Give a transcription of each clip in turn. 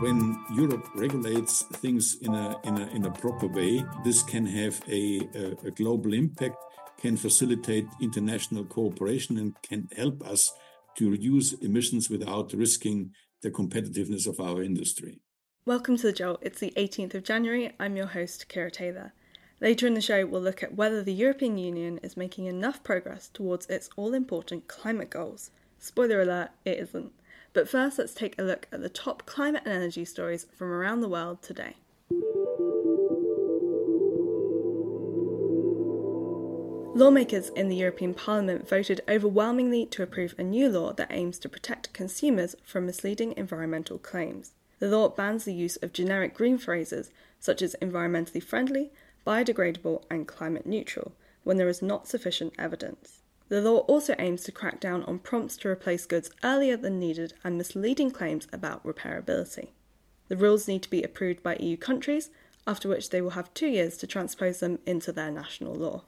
when Europe regulates things in a, in a, in a proper way, this can have a, a, a global impact, can facilitate international cooperation, and can help us to reduce emissions without risking the competitiveness of our industry. Welcome to The Jolt. It's the 18th of January. I'm your host, Kira Taylor. Later in the show, we'll look at whether the European Union is making enough progress towards its all important climate goals. Spoiler alert, it isn't. But first, let's take a look at the top climate and energy stories from around the world today. Lawmakers in the European Parliament voted overwhelmingly to approve a new law that aims to protect consumers from misleading environmental claims. The law bans the use of generic green phrases such as environmentally friendly, biodegradable, and climate neutral when there is not sufficient evidence. The law also aims to crack down on prompts to replace goods earlier than needed and misleading claims about repairability. The rules need to be approved by EU countries, after which they will have two years to transpose them into their national law.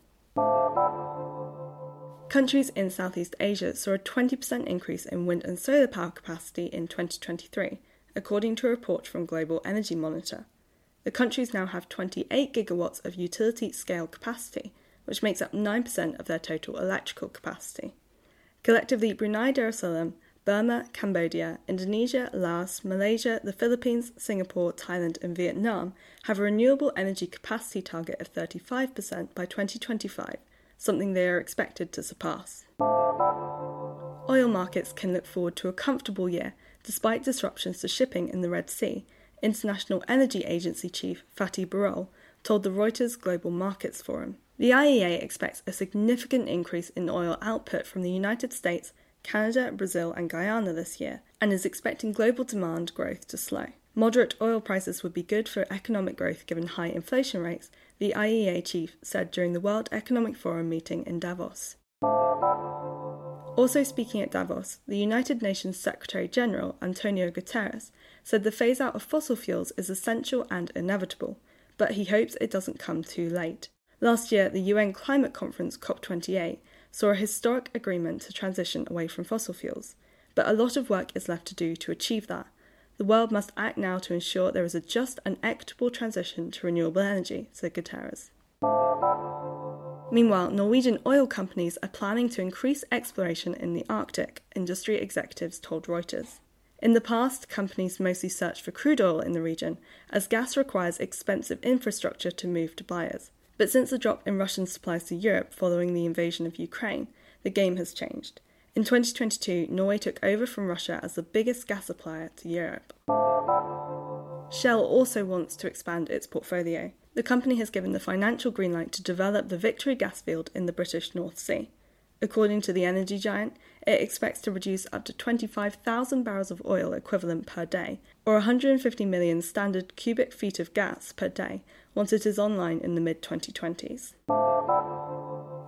Countries in Southeast Asia saw a 20% increase in wind and solar power capacity in 2023, according to a report from Global Energy Monitor. The countries now have 28 gigawatts of utility scale capacity, which makes up 9% of their total electrical capacity. Collectively, Brunei Darussalam, Burma, Cambodia, Indonesia, Laos, Malaysia, the Philippines, Singapore, Thailand, and Vietnam have a renewable energy capacity target of 35% by 2025, something they are expected to surpass. Oil markets can look forward to a comfortable year despite disruptions to shipping in the Red Sea, International Energy Agency chief Fatih Birol told the Reuters Global Markets Forum. The IEA expects a significant increase in oil output from the United States, Canada, Brazil, and Guyana this year, and is expecting global demand growth to slow. Moderate oil prices would be good for economic growth given high inflation rates, the IEA chief said during the World Economic Forum meeting in Davos. Also speaking at Davos, the United Nations Secretary General Antonio Guterres said the phase out of fossil fuels is essential and inevitable, but he hopes it doesn't come too late. Last year, the UN climate conference COP28 saw a historic agreement to transition away from fossil fuels, but a lot of work is left to do to achieve that. The world must act now to ensure there is a just and equitable transition to renewable energy, said Guterres. Meanwhile, Norwegian oil companies are planning to increase exploration in the Arctic, industry executives told Reuters. In the past, companies mostly searched for crude oil in the region, as gas requires expensive infrastructure to move to buyers. But since the drop in Russian supplies to Europe following the invasion of Ukraine, the game has changed. In 2022, Norway took over from Russia as the biggest gas supplier to Europe. Shell also wants to expand its portfolio. The company has given the financial green light to develop the Victory gas field in the British North Sea. According to the energy giant, it expects to produce up to 25,000 barrels of oil equivalent per day, or 150 million standard cubic feet of gas per day, once it is online in the mid 2020s.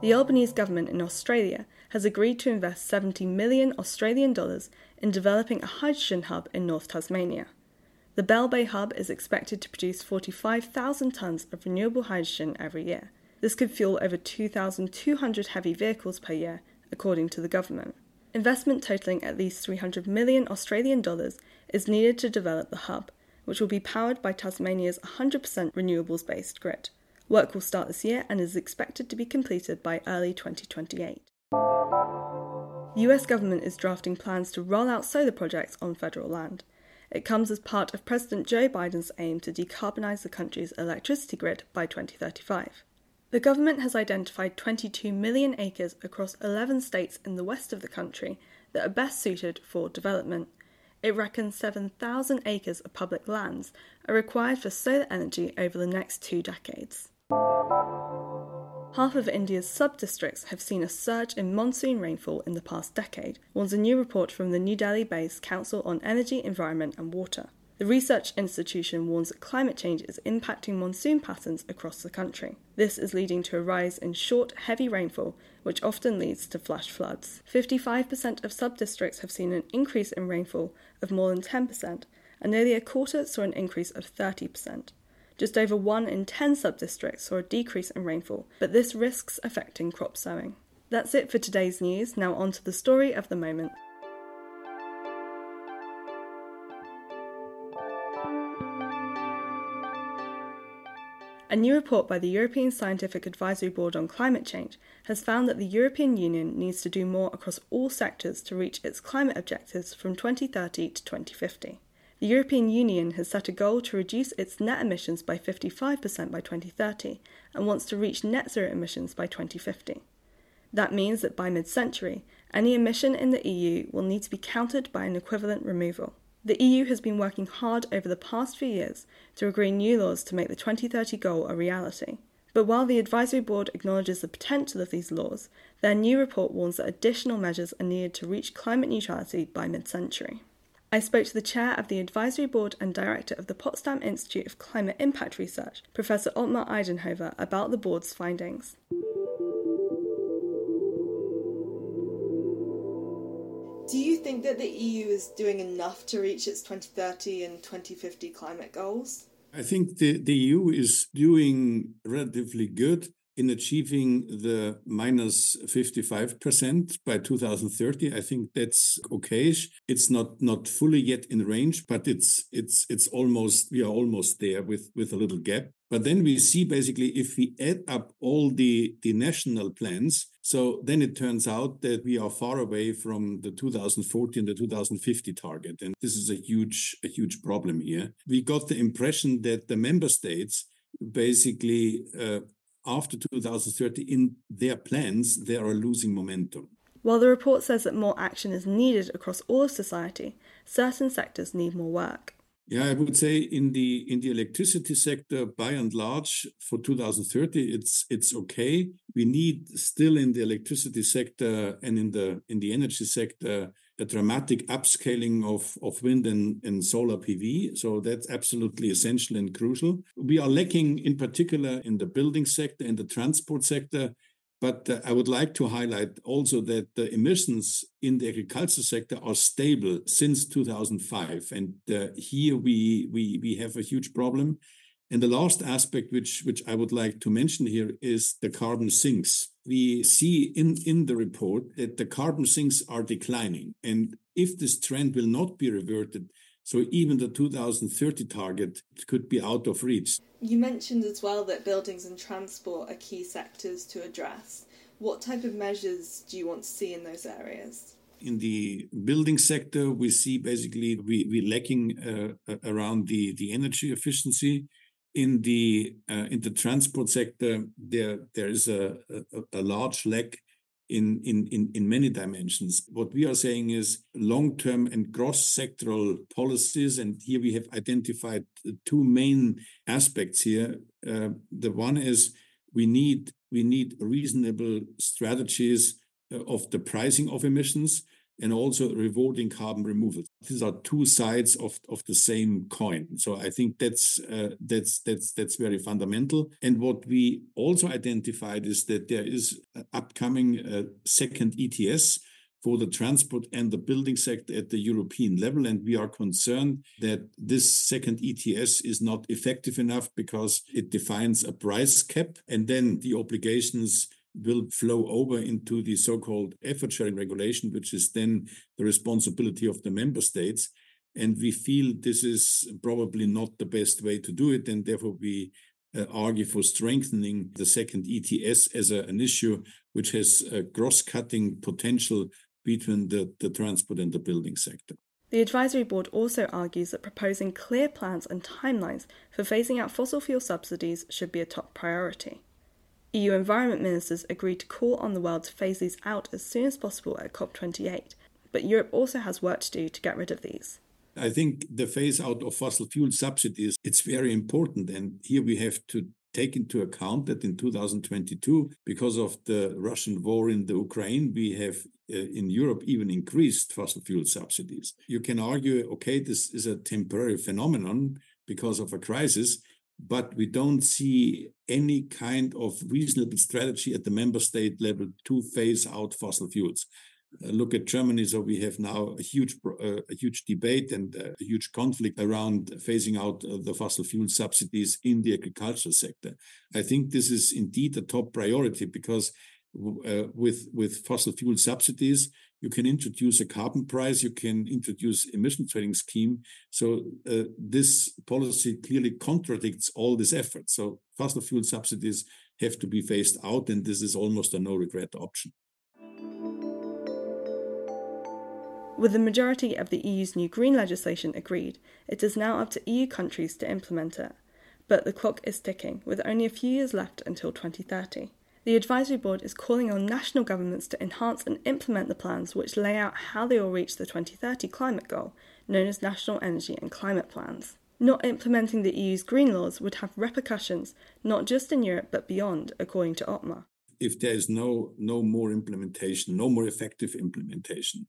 The Albanese government in Australia has agreed to invest 70 million Australian dollars in developing a hydrogen hub in North Tasmania. The Bell Bay hub is expected to produce 45,000 tonnes of renewable hydrogen every year. This could fuel over 2,200 heavy vehicles per year, according to the government. Investment totaling at least 300 million Australian dollars is needed to develop the hub, which will be powered by Tasmania's 100% renewables based grid. Work will start this year and is expected to be completed by early 2028. The US government is drafting plans to roll out solar projects on federal land. It comes as part of President Joe Biden's aim to decarbonise the country's electricity grid by 2035. The government has identified 22 million acres across 11 states in the west of the country that are best suited for development, it reckons 7,000 acres of public lands are required for solar energy over the next two decades. Half of India's sub districts have seen a surge in monsoon rainfall in the past decade, warns a new report from the New Delhi based Council on Energy, Environment and Water. The research institution warns that climate change is impacting monsoon patterns across the country. This is leading to a rise in short, heavy rainfall, which often leads to flash floods. 55% of sub-districts have seen an increase in rainfall of more than 10%, and nearly a quarter saw an increase of 30%. Just over 1 in 10 sub-districts saw a decrease in rainfall, but this risks affecting crop sowing. That's it for today's news. Now on to the story of the moment. A new report by the European Scientific Advisory Board on Climate Change has found that the European Union needs to do more across all sectors to reach its climate objectives from 2030 to 2050. The European Union has set a goal to reduce its net emissions by 55% by 2030 and wants to reach net zero emissions by 2050. That means that by mid century, any emission in the EU will need to be countered by an equivalent removal. The EU has been working hard over the past few years to agree new laws to make the 2030 goal a reality. But while the Advisory Board acknowledges the potential of these laws, their new report warns that additional measures are needed to reach climate neutrality by mid century. I spoke to the chair of the Advisory Board and director of the Potsdam Institute of Climate Impact Research, Professor Ottmar Edenhofer, about the board's findings. Think that the EU is doing enough to reach its 2030 and 2050 climate goals? I think the, the EU is doing relatively good in achieving the minus 55% by 2030 i think that's okay it's not not fully yet in range but it's it's it's almost we are almost there with with a little gap but then we see basically if we add up all the the national plans so then it turns out that we are far away from the 2014 the 2050 target and this is a huge a huge problem here we got the impression that the member states basically uh, after 2030 in their plans, they are losing momentum. While the report says that more action is needed across all of society, certain sectors need more work. Yeah, I would say in the in the electricity sector, by and large, for 2030, it's it's okay. We need still in the electricity sector and in the in the energy sector a dramatic upscaling of, of wind and, and solar PV. So that's absolutely essential and crucial. We are lacking in particular in the building sector, in the transport sector. But uh, I would like to highlight also that the emissions in the agriculture sector are stable since 2005. And uh, here we, we, we have a huge problem. And the last aspect, which, which I would like to mention here, is the carbon sinks. We see in, in the report that the carbon sinks are declining. And if this trend will not be reverted, so even the 2030 target could be out of reach. You mentioned as well that buildings and transport are key sectors to address. What type of measures do you want to see in those areas? in the building sector, we see basically we we lacking uh, around the the energy efficiency in the uh, in the transport sector, there there is a, a, a large lack in, in, in, in many dimensions. What we are saying is long-term and cross-sectoral policies, and here we have identified two main aspects here. Uh, the one is we need we need reasonable strategies uh, of the pricing of emissions and also rewarding carbon removal. These are two sides of, of the same coin. So I think that's uh, that's that's that's very fundamental. And what we also identified is that there is upcoming uh, second ETS for the transport and the building sector at the European level. And we are concerned that this second ETS is not effective enough because it defines a price cap and then the obligations will flow over into the so-called effort sharing regulation, which is then the responsibility of the member states. And we feel this is probably not the best way to do it. And therefore, we uh, argue for strengthening the second ETS as a, an issue which has a cross cutting potential between the, the transport and the building sector. The advisory board also argues that proposing clear plans and timelines for phasing out fossil fuel subsidies should be a top priority. EU environment ministers agreed to call on the world to phase these out as soon as possible at COP28, but Europe also has work to do to get rid of these. I think the phase out of fossil fuel subsidies it's very important and here we have to take into account that in 2022 because of the Russian war in the Ukraine we have uh, in Europe even increased fossil fuel subsidies. You can argue okay this is a temporary phenomenon because of a crisis but we don't see any kind of reasonable strategy at the member state level to phase out fossil fuels. Uh, look at Germany. So we have now a huge, uh, a huge debate and uh, a huge conflict around phasing out uh, the fossil fuel subsidies in the agricultural sector. I think this is indeed a top priority because uh, with with fossil fuel subsidies, you can introduce a carbon price, you can introduce emission trading scheme. So uh, this policy clearly contradicts all this effort. So fossil fuel subsidies have to be phased out, and this is almost a no regret option. With the majority of the EU's new green legislation agreed, it is now up to EU countries to implement it. But the clock is ticking, with only a few years left until 2030. The advisory board is calling on national governments to enhance and implement the plans which lay out how they will reach the 2030 climate goal, known as National Energy and Climate Plans. Not implementing the EU's green laws would have repercussions not just in Europe but beyond, according to Ottmar. If there is no no more implementation, no more effective implementation,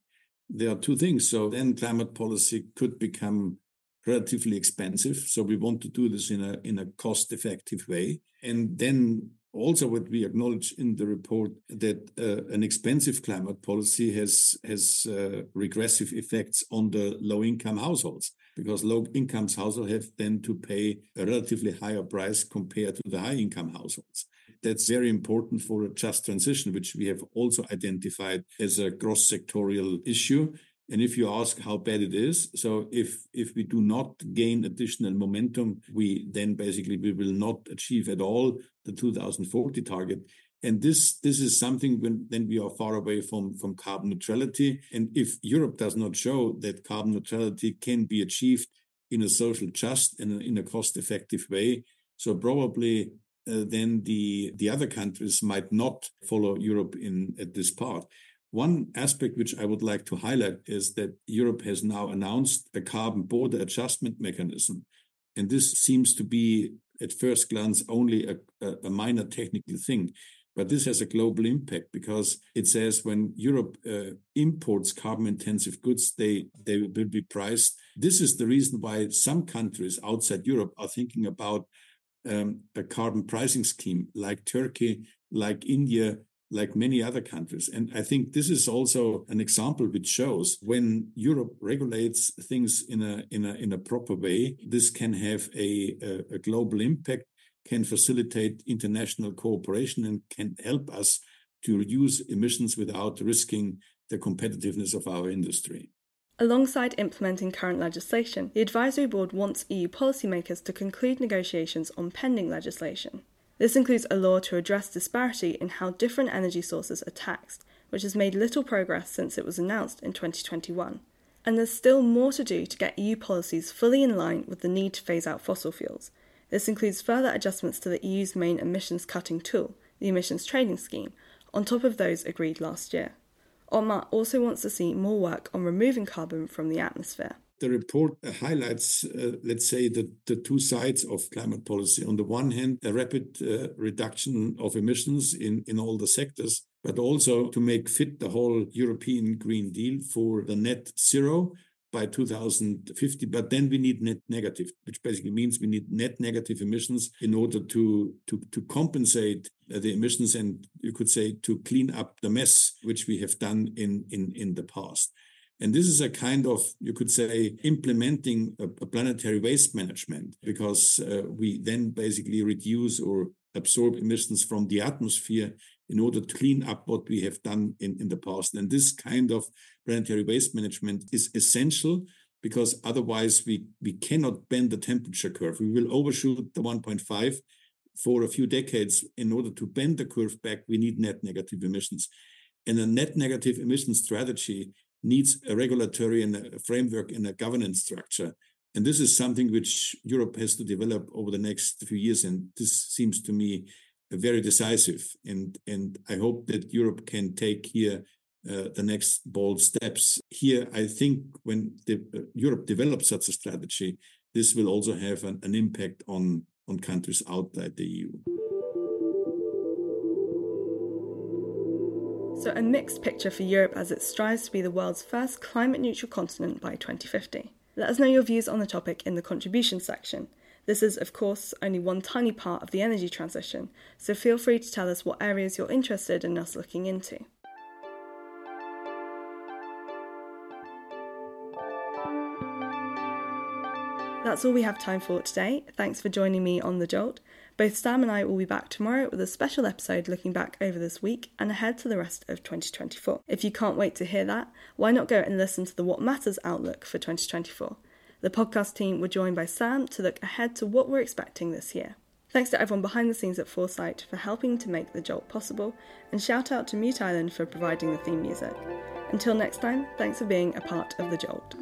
there are two things. So then climate policy could become relatively expensive. So we want to do this in a in a cost effective way, and then also what we acknowledge in the report that uh, an expensive climate policy has has uh, regressive effects on the low income households because low income households have then to pay a relatively higher price compared to the high income households. That's very important for a just transition which we have also identified as a cross sectorial issue and if you ask how bad it is, so if if we do not gain additional momentum, we then basically we will not achieve at all the 2040 target. And this this is something when then we are far away from from carbon neutrality. And if Europe does not show that carbon neutrality can be achieved in a social just and in a cost effective way, so probably uh, then the the other countries might not follow Europe in at this part. One aspect which I would like to highlight is that Europe has now announced a carbon border adjustment mechanism. And this seems to be, at first glance, only a, a minor technical thing. But this has a global impact because it says when Europe uh, imports carbon intensive goods, they, they will be priced. This is the reason why some countries outside Europe are thinking about um, a carbon pricing scheme like Turkey, like India, like many other countries. And I think this is also an example which shows when Europe regulates things in a in a in a proper way, this can have a, a, a global impact, can facilitate international cooperation, and can help us to reduce emissions without risking the competitiveness of our industry. Alongside implementing current legislation, the Advisory Board wants EU policymakers to conclude negotiations on pending legislation. This includes a law to address disparity in how different energy sources are taxed, which has made little progress since it was announced in 2021. And there's still more to do to get EU policies fully in line with the need to phase out fossil fuels. This includes further adjustments to the EU's main emissions cutting tool, the Emissions Trading Scheme, on top of those agreed last year. Ottmar also wants to see more work on removing carbon from the atmosphere the report highlights, uh, let's say, the, the two sides of climate policy. On the one hand, a rapid uh, reduction of emissions in, in all the sectors, but also to make fit the whole European Green Deal for the net zero by 2050 but then we need net negative which basically means we need net negative emissions in order to to to compensate the emissions and you could say to clean up the mess which we have done in in in the past and this is a kind of, you could say, implementing a, a planetary waste management because uh, we then basically reduce or absorb emissions from the atmosphere in order to clean up what we have done in, in the past. And this kind of planetary waste management is essential because otherwise we, we cannot bend the temperature curve. We will overshoot the 1.5 for a few decades. In order to bend the curve back, we need net negative emissions. And a net negative emission strategy needs a regulatory and a framework and a governance structure. And this is something which Europe has to develop over the next few years. And this seems to me very decisive. And, and I hope that Europe can take here uh, the next bold steps. Here, I think when the, uh, Europe develops such a strategy, this will also have an, an impact on, on countries outside the EU. So, a mixed picture for Europe as it strives to be the world's first climate neutral continent by 2050. Let us know your views on the topic in the contribution section. This is, of course, only one tiny part of the energy transition, so feel free to tell us what areas you're interested in us looking into. That's all we have time for today. Thanks for joining me on The Jolt. Both Sam and I will be back tomorrow with a special episode looking back over this week and ahead to the rest of 2024. If you can't wait to hear that, why not go and listen to the What Matters outlook for 2024? The podcast team were joined by Sam to look ahead to what we're expecting this year. Thanks to everyone behind the scenes at Foresight for helping to make the Jolt possible, and shout out to Mute Island for providing the theme music. Until next time, thanks for being a part of the Jolt.